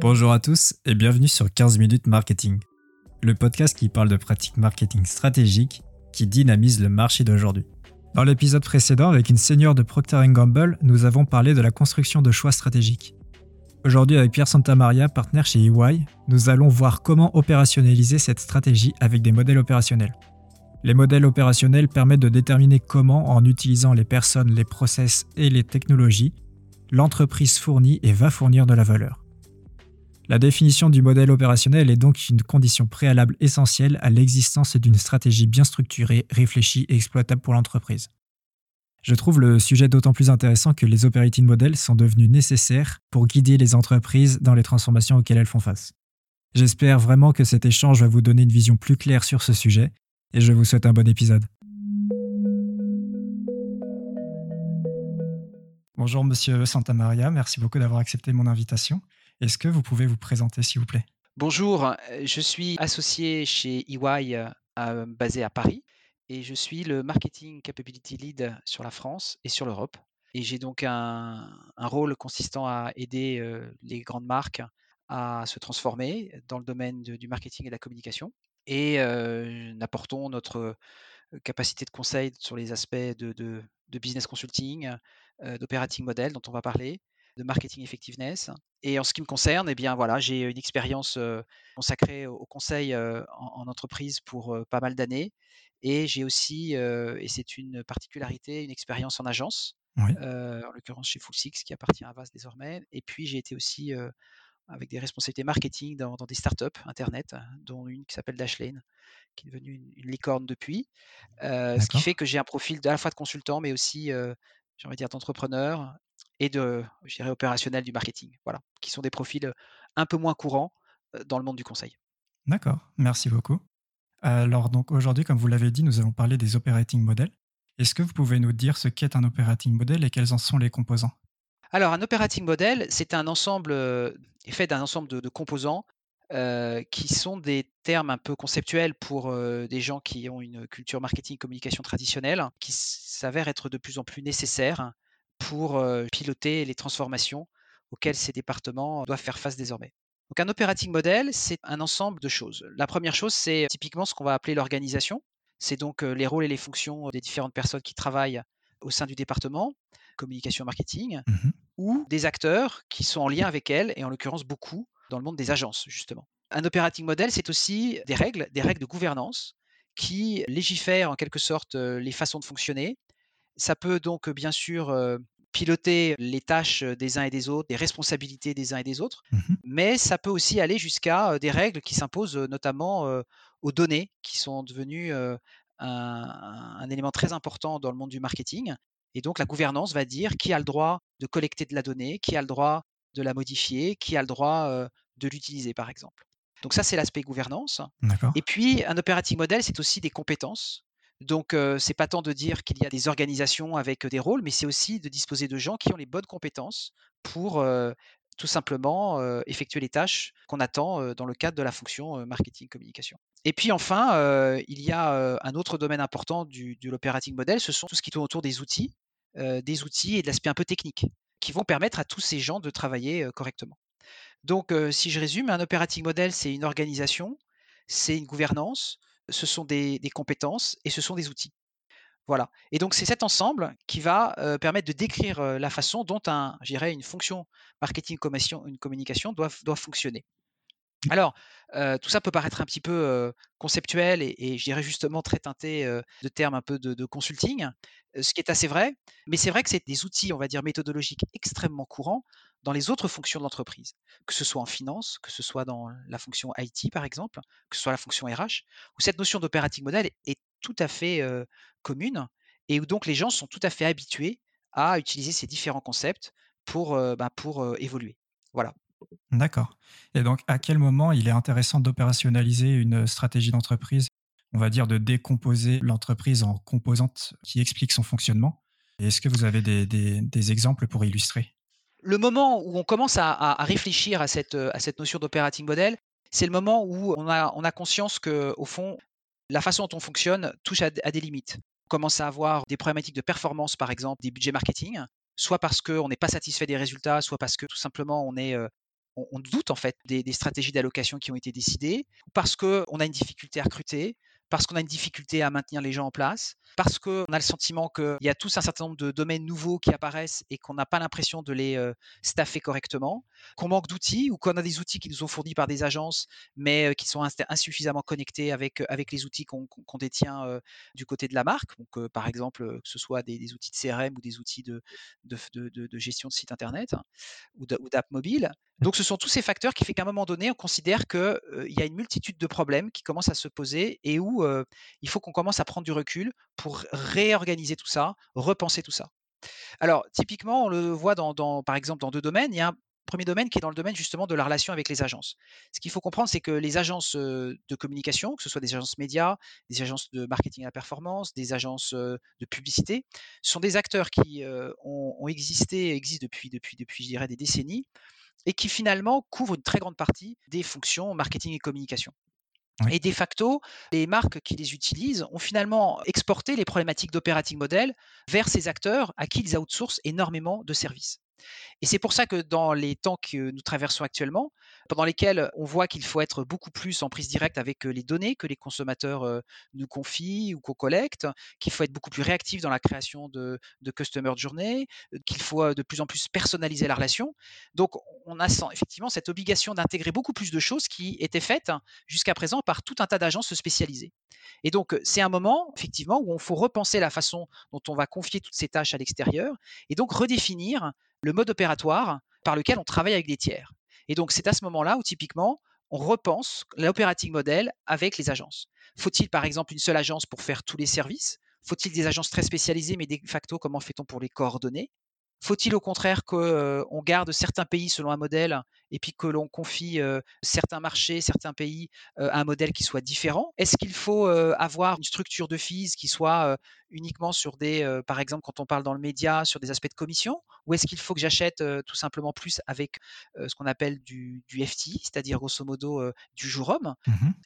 Bonjour à tous et bienvenue sur 15 minutes marketing, le podcast qui parle de pratiques marketing stratégiques qui dynamisent le marché d'aujourd'hui. Dans l'épisode précédent, avec une senior de Procter Gamble, nous avons parlé de la construction de choix stratégiques. Aujourd'hui, avec Pierre Santamaria, partenaire chez EY, nous allons voir comment opérationnaliser cette stratégie avec des modèles opérationnels. Les modèles opérationnels permettent de déterminer comment, en utilisant les personnes, les process et les technologies, l'entreprise fournit et va fournir de la valeur. La définition du modèle opérationnel est donc une condition préalable essentielle à l'existence d'une stratégie bien structurée, réfléchie et exploitable pour l'entreprise. Je trouve le sujet d'autant plus intéressant que les operating models sont devenus nécessaires pour guider les entreprises dans les transformations auxquelles elles font face. J'espère vraiment que cet échange va vous donner une vision plus claire sur ce sujet et je vous souhaite un bon épisode. Bonjour Monsieur Santamaria, merci beaucoup d'avoir accepté mon invitation. Est-ce que vous pouvez vous présenter s'il vous plaît? Bonjour, je suis associé chez EY euh, basé à Paris et je suis le marketing capability lead sur la France et sur l'Europe. Et j'ai donc un, rôle consistant à aider euh, les grandes marques à se transformer dans le domaine du marketing et de la communication. Et euh, apportons notre capacité de conseil sur les aspects de, business consulting, euh, d'operating model dont on va parler, de marketing effectiveness. Et en ce qui me concerne, eh bien voilà, j'ai une expérience euh, consacrée au conseil euh, en, entreprise pour pas mal d'années. Et j'ai aussi, et c'est une particularité, une expérience en agence, en l'occurrence chez Full Six qui appartient à VAS désormais. Et puis j'ai été aussi avec des responsabilités marketing dans, des startups internet, dont une qui s'appelle Dashlane, qui est devenue une, licorne depuis. ce qui fait que j'ai un profil à la fois de consultant, mais aussi j'ai envie de dire, d'entrepreneurs et de, je dirais, opérationnels du marketing, voilà, qui sont des profils un peu moins courants dans le monde du conseil. D'accord, merci beaucoup. Alors donc aujourd'hui, comme vous l'avez dit, nous allons parler des operating models. Est-ce que vous pouvez nous dire ce qu'est un operating model et quels en sont les composants? Alors un operating model, c'est un ensemble est fait d'un ensemble de, composants qui sont des termes un peu conceptuels pour des gens qui ont une culture marketing communication traditionnelle, qui s'avèrent être de plus en plus nécessaires pour piloter les transformations auxquelles ces départements doivent faire face désormais. Donc un operating model, c'est un ensemble de choses. La première chose, c'est typiquement ce qu'on va appeler l'organisation. C'est donc les rôles et les fonctions des différentes personnes qui travaillent au sein du département, communication marketing, mmh ou des acteurs qui sont en lien avec elles, et en l'occurrence beaucoup dans le monde des agences, justement. Un operating model, c'est aussi des règles, des règles de gouvernance qui légifèrent en quelque sorte les façons de fonctionner. Ça peut donc bien sûr piloter les tâches des uns et des autres, les responsabilités des uns et des autres, mmh mais ça peut aussi aller jusqu'à des règles qui s'imposent notamment aux données, qui sont devenues un, un, élément très important dans le monde du marketing. Et donc la gouvernance va dire qui a le droit de collecter de la donnée, qui a le droit de la modifier, qui a le droit de l'utiliser, par exemple. Donc ça, c'est l'aspect gouvernance. Et puis, un operating model, c'est aussi des compétences. Donc, c'est pas tant de dire qu'il y a des organisations avec des rôles, mais c'est aussi de disposer de gens qui ont les bonnes compétences pour tout simplement effectuer les tâches qu'on attend dans le cadre de la fonction marketing communication. Et puis enfin, il y a un autre domaine important du, de l'operating model, ce sont tout ce qui tourne autour des outils, des outils et de l'aspect un peu technique qui vont permettre à tous ces gens de travailler correctement. Donc, si je résume, un operating model, c'est une organisation, c'est une gouvernance, ce sont des, compétences et ce sont des outils. Voilà. Et donc, c'est cet ensemble qui va permettre de décrire la façon dont un, une fonction marketing, une communication doit, doit fonctionner. Alors, tout ça peut paraître un petit peu conceptuel et, je dirais justement très teinté de termes un peu de, consulting, ce qui est assez vrai, mais c'est vrai que c'est des outils, on va dire, méthodologiques extrêmement courants dans les autres fonctions de l'entreprise, que ce soit en finance, que ce soit dans la fonction IT par exemple, que ce soit la fonction RH, où cette notion d'operating model est tout à fait commune et où donc les gens sont tout à fait habitués à utiliser ces différents concepts pour, bah, pour évoluer. Voilà. D'accord. Et donc, à quel moment il est intéressant d'opérationnaliser une stratégie d'entreprise On va dire de décomposer l'entreprise en composantes qui expliquent son fonctionnement? Est-ce que vous avez des, exemples pour illustrer? Le moment où on commence à, réfléchir à cette, notion d'operating model, c'est le moment où on a, conscience que, au fond, la façon dont on fonctionne touche à, à des limites. On commence à avoir des problématiques de performance, par exemple, des budgets marketing, soit parce qu'on n'est pas satisfait des résultats, soit parce que tout simplement on est on, on doute en fait des, des stratégies d'allocation qui ont été décidées, parce qu'on a une difficulté à recruter, parce qu'on a une difficulté à maintenir les gens en place, parce qu'on a le sentiment qu'il y a tous un certain nombre de domaines nouveaux qui apparaissent et qu'on n'a pas l'impression de les euh, staffer correctement, qu'on manque d'outils ou qu'on a des outils qui nous sont fournis par des agences, mais euh, qui sont insuffisamment connectés avec, avec les outils qu'on détient euh, du côté de la marque. Donc, par exemple, que ce soit des, outils de CRM ou des outils de, de, gestion de site internet hein, ou d'app mobile. Donc, ce sont tous ces facteurs qui font qu'à un moment donné, on considère qu'il euh, y a une multitude de problèmes qui commencent à se poser et où il faut qu'on commence à prendre du recul pour réorganiser tout ça, repenser tout ça. Alors, typiquement, on le voit par exemple dans deux domaines. Il y a un premier domaine qui est dans le domaine justement de la relation avec les agences. Ce qu'il faut comprendre, c'est que les agences de communication, que ce soit des agences médias, des agences de marketing à la performance, des agences de publicité, sont des acteurs qui ont, existé, existent depuis, depuis, depuis, je dirais, des décennies et qui finalement couvrent une très grande partie des fonctions marketing et communication. Et de facto, les marques qui les utilisent ont finalement exporté les problématiques d'operating model vers ces acteurs à qui ils outsourcent énormément de services. Et c'est pour ça que dans les temps que nous traversons actuellement, pendant lesquels on voit qu'il faut être beaucoup plus en prise directe avec les données que les consommateurs nous confient ou qu'on collecte, qu'il faut être beaucoup plus réactif dans la création de, customer journey, qu'il faut de plus en plus personnaliser la relation. Donc, on a effectivement cette obligation d'intégrer beaucoup plus de choses qui étaient faites jusqu'à présent par tout un tas d'agences spécialisées. Et donc, c'est un moment, effectivement, où on faut repenser la façon dont on va confier toutes ces tâches à l'extérieur et donc redéfinir le mode opératoire par lequel on travaille avec des tiers. Et donc, c'est à ce moment-là où, typiquement, on repense l'operating model avec les agences. Faut-il, par exemple, une seule agence pour faire tous les services? Faut-il des agences très spécialisées, mais de facto, comment fait-on pour les coordonner? Faut-il au contraire qu'on garde certains pays selon un modèle et puis que l'on confie certains marchés, certains pays à un modèle qui soit différent Est-ce qu'il faut avoir une structure de fees qui soit uniquement sur des, par exemple, quand on parle dans le média, sur des aspects de commission? Ou est-ce qu'il faut que j'achète tout simplement plus avec ce qu'on appelle du, du FTI, c'est-à-dire grosso modo du jour homme,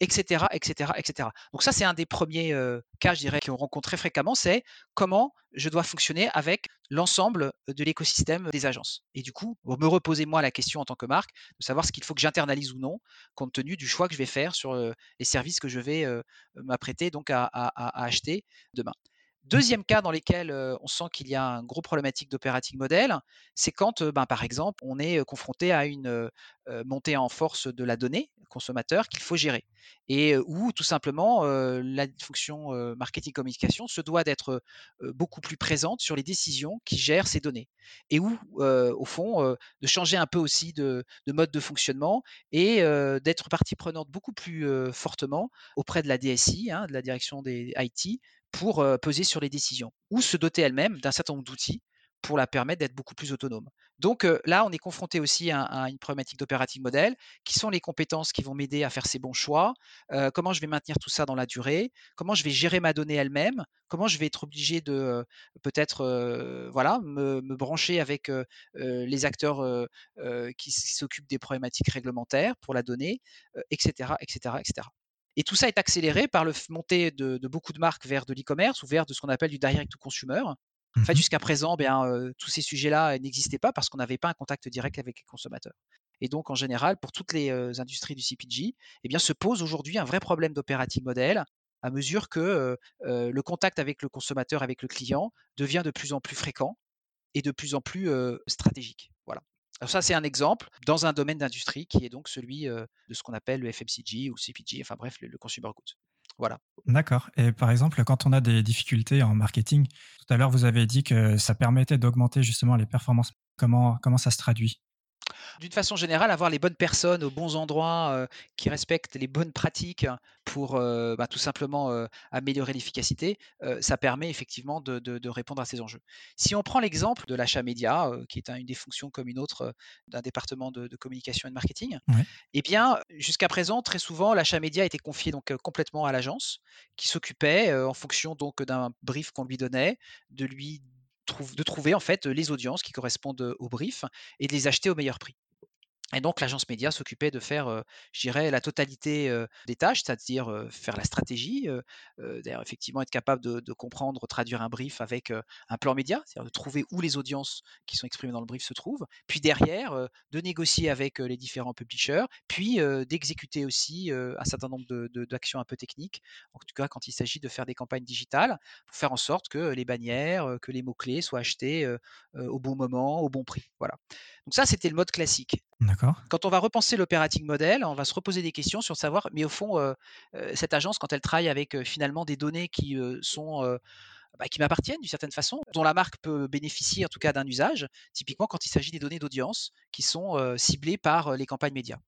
etc., etc., etc. Donc ça, c'est un des premiers cas, je dirais, qu'on rencontre très fréquemment, c'est comment je dois fonctionner avec l'ensemble de l'écosystème des agences. Et du coup, me reposer moi la question en tant que marque, de savoir ce qu'il faut que j'internalise ou non, compte tenu du choix que je vais faire sur les services que je vais m'apprêter donc à, acheter demain. Deuxième cas dans lequel on sent qu'il y a un gros problématique d'operating model, c'est quand, ben, par exemple, on est confronté à une montée en force de la donnée consommateur qu'il faut gérer. Et où tout simplement la fonction marketing communication se doit d'être beaucoup plus présente sur les décisions qui gèrent ces données. Et où, au fond, de changer un peu aussi de, mode de fonctionnement et d'être partie prenante beaucoup plus fortement auprès de la DSI, hein, de la direction des IT, pour peser sur les décisions, ou se doter elle-même d'un certain nombre d'outils pour la permettre d'être beaucoup plus autonome. Donc là, on est confronté aussi à, une problématique d'operating model, qui sont les compétences qui vont m'aider à faire ces bons choix, comment je vais maintenir tout ça dans la durée, comment je vais gérer ma donnée elle-même, comment je vais être obligé de peut-être voilà, me, brancher avec les acteurs qui s'occupent des problématiques réglementaires pour la donnée, etc., etc., etc. Et tout ça est accéléré par le montée de, beaucoup de marques vers de l'e-commerce ou vers de ce qu'on appelle du direct to consumer. En fait, mmh jusqu'à présent, bien, tous ces sujets-là n'existaient pas parce qu'on n'avait pas un contact direct avec les consommateurs. Et donc, en général, pour toutes les industries du CPG, eh bien, se pose aujourd'hui un vrai problème d'operating model à mesure que le contact avec le consommateur, avec le client, devient de plus en plus fréquent et de plus en plus stratégique. Alors ça, c'est un exemple dans un domaine d'industrie qui est donc celui de ce qu'on appelle le FMCG ou CPG, enfin bref, le, consumer goods. Voilà. D'accord. Et par exemple, quand on a des difficultés en marketing, tout à l'heure, vous avez dit que ça permettait d'augmenter justement les performances. Comment ça se traduit? D'une façon générale, avoir les bonnes personnes aux bons endroits, qui respectent les bonnes pratiques pour bah, tout simplement améliorer l'efficacité, ça permet effectivement de, répondre à ces enjeux. Si on prend l'exemple de l'achat média, qui est une des fonctions comme une autre d'un département de, communication et de marketing, eh bien, jusqu'à présent, très souvent, l'achat média était confié donc complètement à l'agence, qui s'occupait, en fonction donc d'un brief qu'on lui donnait, de lui de trouver en fait les audiences qui correspondent au brief et de les acheter au meilleur prix. Et donc l'agence média s'occupait de faire, je dirais la totalité, des tâches, c'est-à-dire, faire la stratégie, d'ailleurs effectivement être capable de comprendre, traduire un brief avec, un plan média, c'est-à-dire de trouver où les audiences qui sont exprimées dans le brief se trouvent. Puis derrière, de négocier avec, les différents publishers, puis, d'exécuter aussi, un certain nombre de de d'actions un peu techniques. En tout cas, quand il s'agit de faire des campagnes digitales, pour faire en sorte que les bannières, que les mots-clés soient achetés, au bon moment, au bon prix. Voilà. Donc ça, c'était le mode classique. Quand on va repenser l'operating model, on va se reposer des questions sur savoir, mais au fond, heu heu, cette agence, quand elle travaille avec, heu, finalement des données qui, sont, bah, qui m'appartiennent d'une certaine façon, dont la marque peut bénéficier en tout cas d'un usage, typiquement quand il s'agit des données d'audience qui sont, ciblées par, les campagnes médias.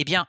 Eh bien,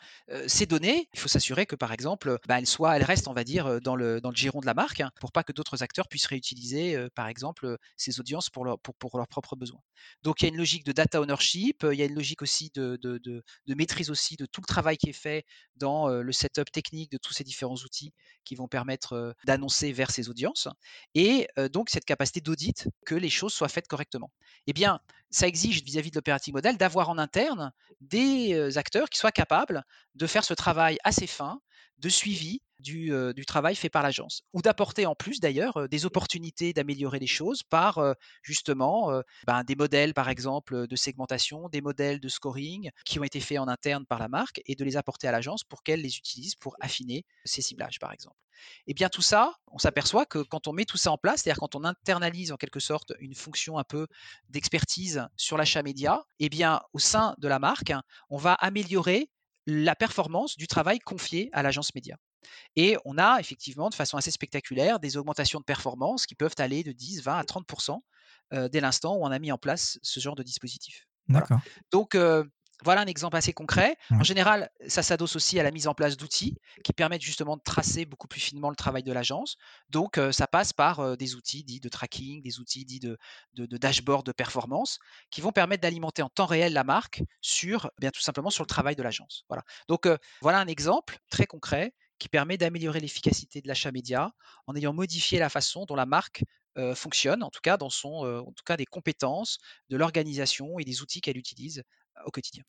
ces données, il faut s'assurer que, par exemple, bah, elles soient elles restent, on va dire, dans le giron de la marque, hein, pour pas que d'autres acteurs puissent réutiliser, par exemple, ces audiences pour leur pour pour leurs propres besoins. Donc il y a une logique de data ownership, il y a une logique aussi de maîtrise aussi de tout le travail qui est fait dans, le setup technique de tous ces différents outils qui vont permettre, d'annoncer vers ces audiences et donc cette capacité d'audit, que les choses soient faites correctement. Eh bien, ça exige vis-à-vis de l'operating model d'avoir en interne des acteurs qui soient capables de faire ce travail assez fin de suivi du, euh, du travail fait par l'agence ou d'apporter en plus d'ailleurs euh, des opportunités d'améliorer les choses par justement ben, des modèles par exemple de segmentation, des modèles de scoring qui ont été faits en interne par la marque et de les apporter à l'agence pour qu'elle les utilise pour affiner ses ciblages par exemple. Et bien tout ça, on s'aperçoit que quand on met tout ça en place, c'est-à-dire quand on internalise en quelque sorte une fonction un peu d'expertise sur l'achat média, et bien au sein de la marque, on va améliorer la performance du travail confié à l'agence média. Et on a effectivement de façon assez spectaculaire des augmentations de performance qui peuvent aller de 10, 20 à 30% euh, dès l'instant où on a mis en place ce genre de dispositif. Voilà. D'accord. Donc, euh, voilà un exemple assez concret. En général, ça s'adosse aussi à la mise en place d'outils qui permettent justement de tracer beaucoup plus finement le travail de l'agence. Donc, euh, ça passe par euh, des outils dits de tracking, des outils dits de, de, de dashboard de performance qui vont permettre d'alimenter en temps réel la marque sur, bien tout simplement, sur le travail de l'agence. Voilà. Donc, euh, voilà un exemple très concret qui permet d'améliorer l'efficacité de l'achat média en ayant modifié la façon dont la marque euh, fonctionne, en tout cas dans son, euh, en tout cas des compétences, de l'organisation et des outils qu'elle utilise euh, au quotidien.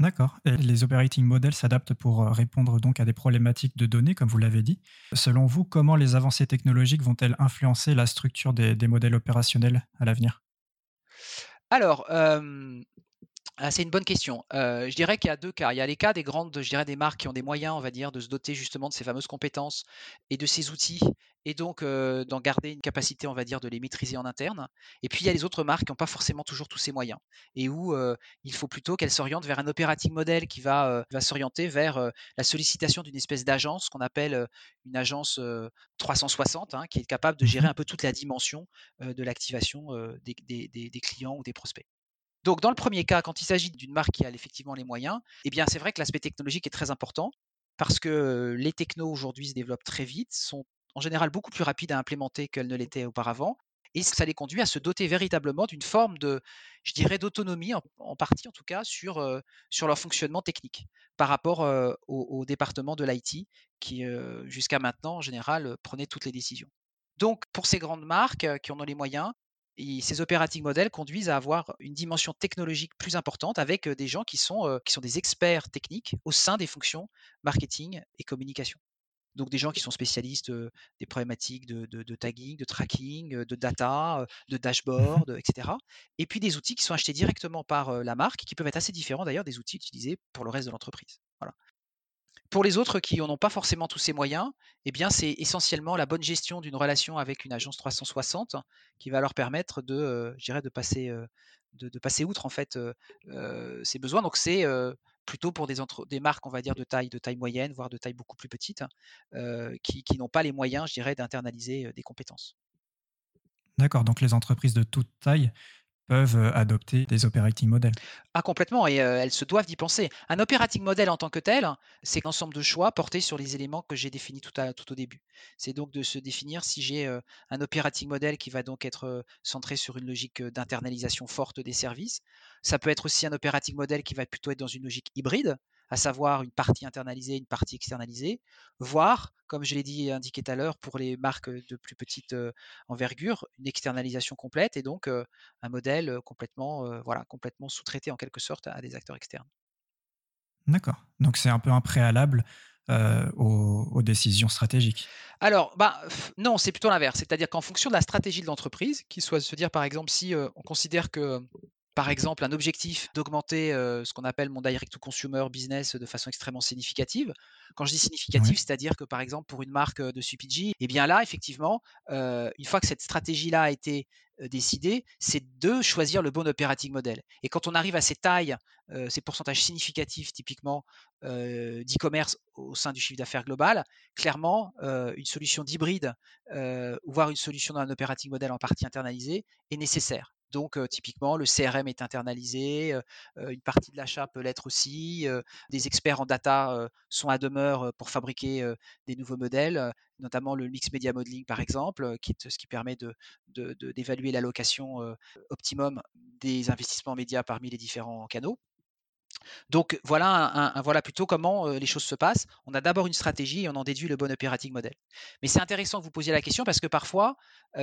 D'accord. Et les operating models s'adaptent pour répondre donc à des problématiques de données, comme vous l'avez dit. Selon vous, comment les avancées technologiques vont-elles influencer la structure des, des modèles opérationnels à l'avenir? Alors, euh, ah, c'est une bonne question. Heu, je dirais qu'il y a 2 cas. Il y a les cas des grandes, je dirais des marques qui ont des moyens, on va dire, de se doter justement de ces fameuses compétences et de ces outils et donc heu, d'en garder une capacité, on va dire, de les maîtriser en interne. Et puis il y a les autres marques qui n'ont pas forcément toujours tous ces moyens et où, heu, il faut plutôt qu'elles s'orientent vers un operating model qui va, s'orienter vers, la sollicitation d'une espèce d'agence qu'on appelle, une agence, heu, 360, hein, qui est capable de gérer Mhm. un peu toute la dimension, de l'activation, heu, des des des des clients ou des prospects. Donc, dans le premier cas, quand il s'agit d'une marque qui a effectivement les moyens, eh c'est vrai que l'aspect technologique est très important parce que les technos aujourd'hui se développent très vite, sont en général beaucoup plus rapides à implémenter qu'elles ne l'étaient auparavant. Et ça les conduit à se doter véritablement d'une forme de, je dirais, d'autonomie, en, partie en tout cas, sur, euh, sur leur fonctionnement technique par rapport euh, au, département de l'IT qui, euh, jusqu'à maintenant, en général, euh, prenait toutes les décisions. Donc, pour ces grandes marques euh, qui en ont les moyens, et ces operating models conduisent à avoir une dimension technologique plus importante avec des gens qui sont, qui sont des experts techniques au sein des fonctions marketing et communication. Donc des gens qui sont spécialistes des problématiques de, de- de tagging, de tracking, de data, de Mhm. dashboard, etc. Et puis des outils qui sont achetés directement par la marque, qui peuvent être assez différents d'ailleurs des outils utilisés pour le reste de l'entreprise. Voilà. Pour les autres qui n'en ont pas forcément tous ces moyens, eh bien, c'est essentiellement la bonne gestion d'une relation avec une agence 360 qui va leur permettre de, dirais de passer, heu, de passer outre en fait, ces besoins. Donc c'est, plutôt pour des entre des marques, on va dire de taille de taille moyenne, voire de taille beaucoup plus petite, qui qui n'ont pas les moyens, je dirais, d'internaliser, des compétences. D'accord. Donc les entreprises de toute taille peuvent euh, adopter des operating models. Ah complètement et heu, elles se doivent d'y penser. Un operating model en tant que tel, c'est l'ensemble de choix portés sur les éléments que j'ai définis tout à tout au début. C'est donc de se définir si j'ai, heu, un operating model qui va donc être, centré sur une logique, d'internalisation forte des services. Ça peut être aussi un operating model qui va plutôt être dans une logique hybride, à savoir une partie internalisée, une partie externalisée, voire, comme je l'ai dit et indiqué tout à l'heure, pour les marques de plus petite envergure, une externalisation complète et donc un modèle complètement, voilà, complètement sous-traité en quelque sorte à des acteurs externes. D'accord. Donc c'est un peu un préalable aux, décisions stratégiques. Alors, bah, non, c'est plutôt l'inverse. C'est-à-dire qu'en fonction de la stratégie de l'entreprise, qui soit se dire par exemple si on considère que par exemple un objectif d'augmenter ce qu'on appelle mon direct-to-consumer business de façon extrêmement significative. Quand je dis significative, c'est-à-dire que par exemple pour une marque de CPG, eh bien là, effectivement, une fois que cette stratégie-là a été décidée, c'est de choisir le bon operating model. Et quand on arrive à ces tailles, ces pourcentages significatifs typiquement d'e-commerce au sein du chiffre d'affaires global, clairement, une solution d'hybride, voire une solution d'un operating model en partie internalisé est nécessaire. Donc, typiquement, le CRM est internalisé, une partie de l'achat peut l'être aussi. des experts en data sont à demeure pour fabriquer des nouveaux modèles, notamment le mix media modeling, par exemple, qui est ce qui permet d'évaluer l'allocation optimum des investissements médias parmi les différents canaux. Donc voilà, voilà plutôt comment les choses se passent. On a d'abord une stratégie et on en déduit le bon operating model. Mais c'est intéressant que vous posiez la question parce que parfois,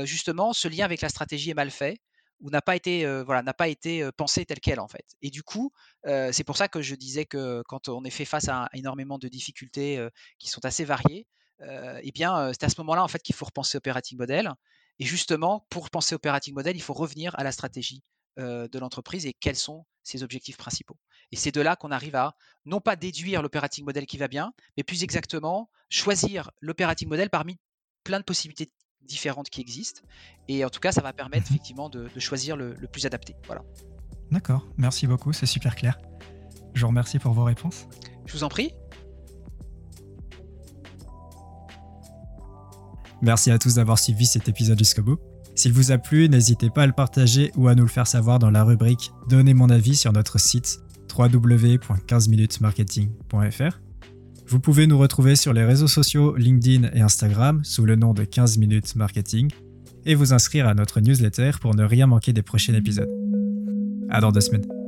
justement, ce lien avec la stratégie est mal fait ou n'a pas été voilà n'a pas été pensé tel quel en fait. Et du coup, c'est pour ça que je disais que quand on est fait face à, énormément de difficultés qui sont assez variées, eh bien c'est à ce moment-là en fait qu'il faut repenser operating model. Et justement, pour penser operating model, il faut revenir à la stratégie de l'entreprise et quels sont ses objectifs principaux. Et c'est de là qu'on arrive à non pas déduire l'operating model qui va bien, mais plus exactement choisir l'operating model parmi plein de possibilités différentes qui existent. Et en tout cas, ça va permettre effectivement de, choisir le, le, plus adapté. Voilà. D'accord, merci beaucoup, c'est super clair. Je vous remercie pour vos réponses. Je vous en prie. Merci à tous d'avoir suivi cet épisode jusqu'au bout. S'il vous a plu, n'hésitez pas à le partager ou à nous le faire savoir dans la rubrique Donnez mon avis sur notre site www.15minutesmarketing.fr. Vous pouvez nous retrouver sur les réseaux sociaux LinkedIn et Instagram sous le nom de 15 minutes marketing et vous inscrire à notre newsletter pour ne rien manquer des prochains épisodes. À dans deux semaines.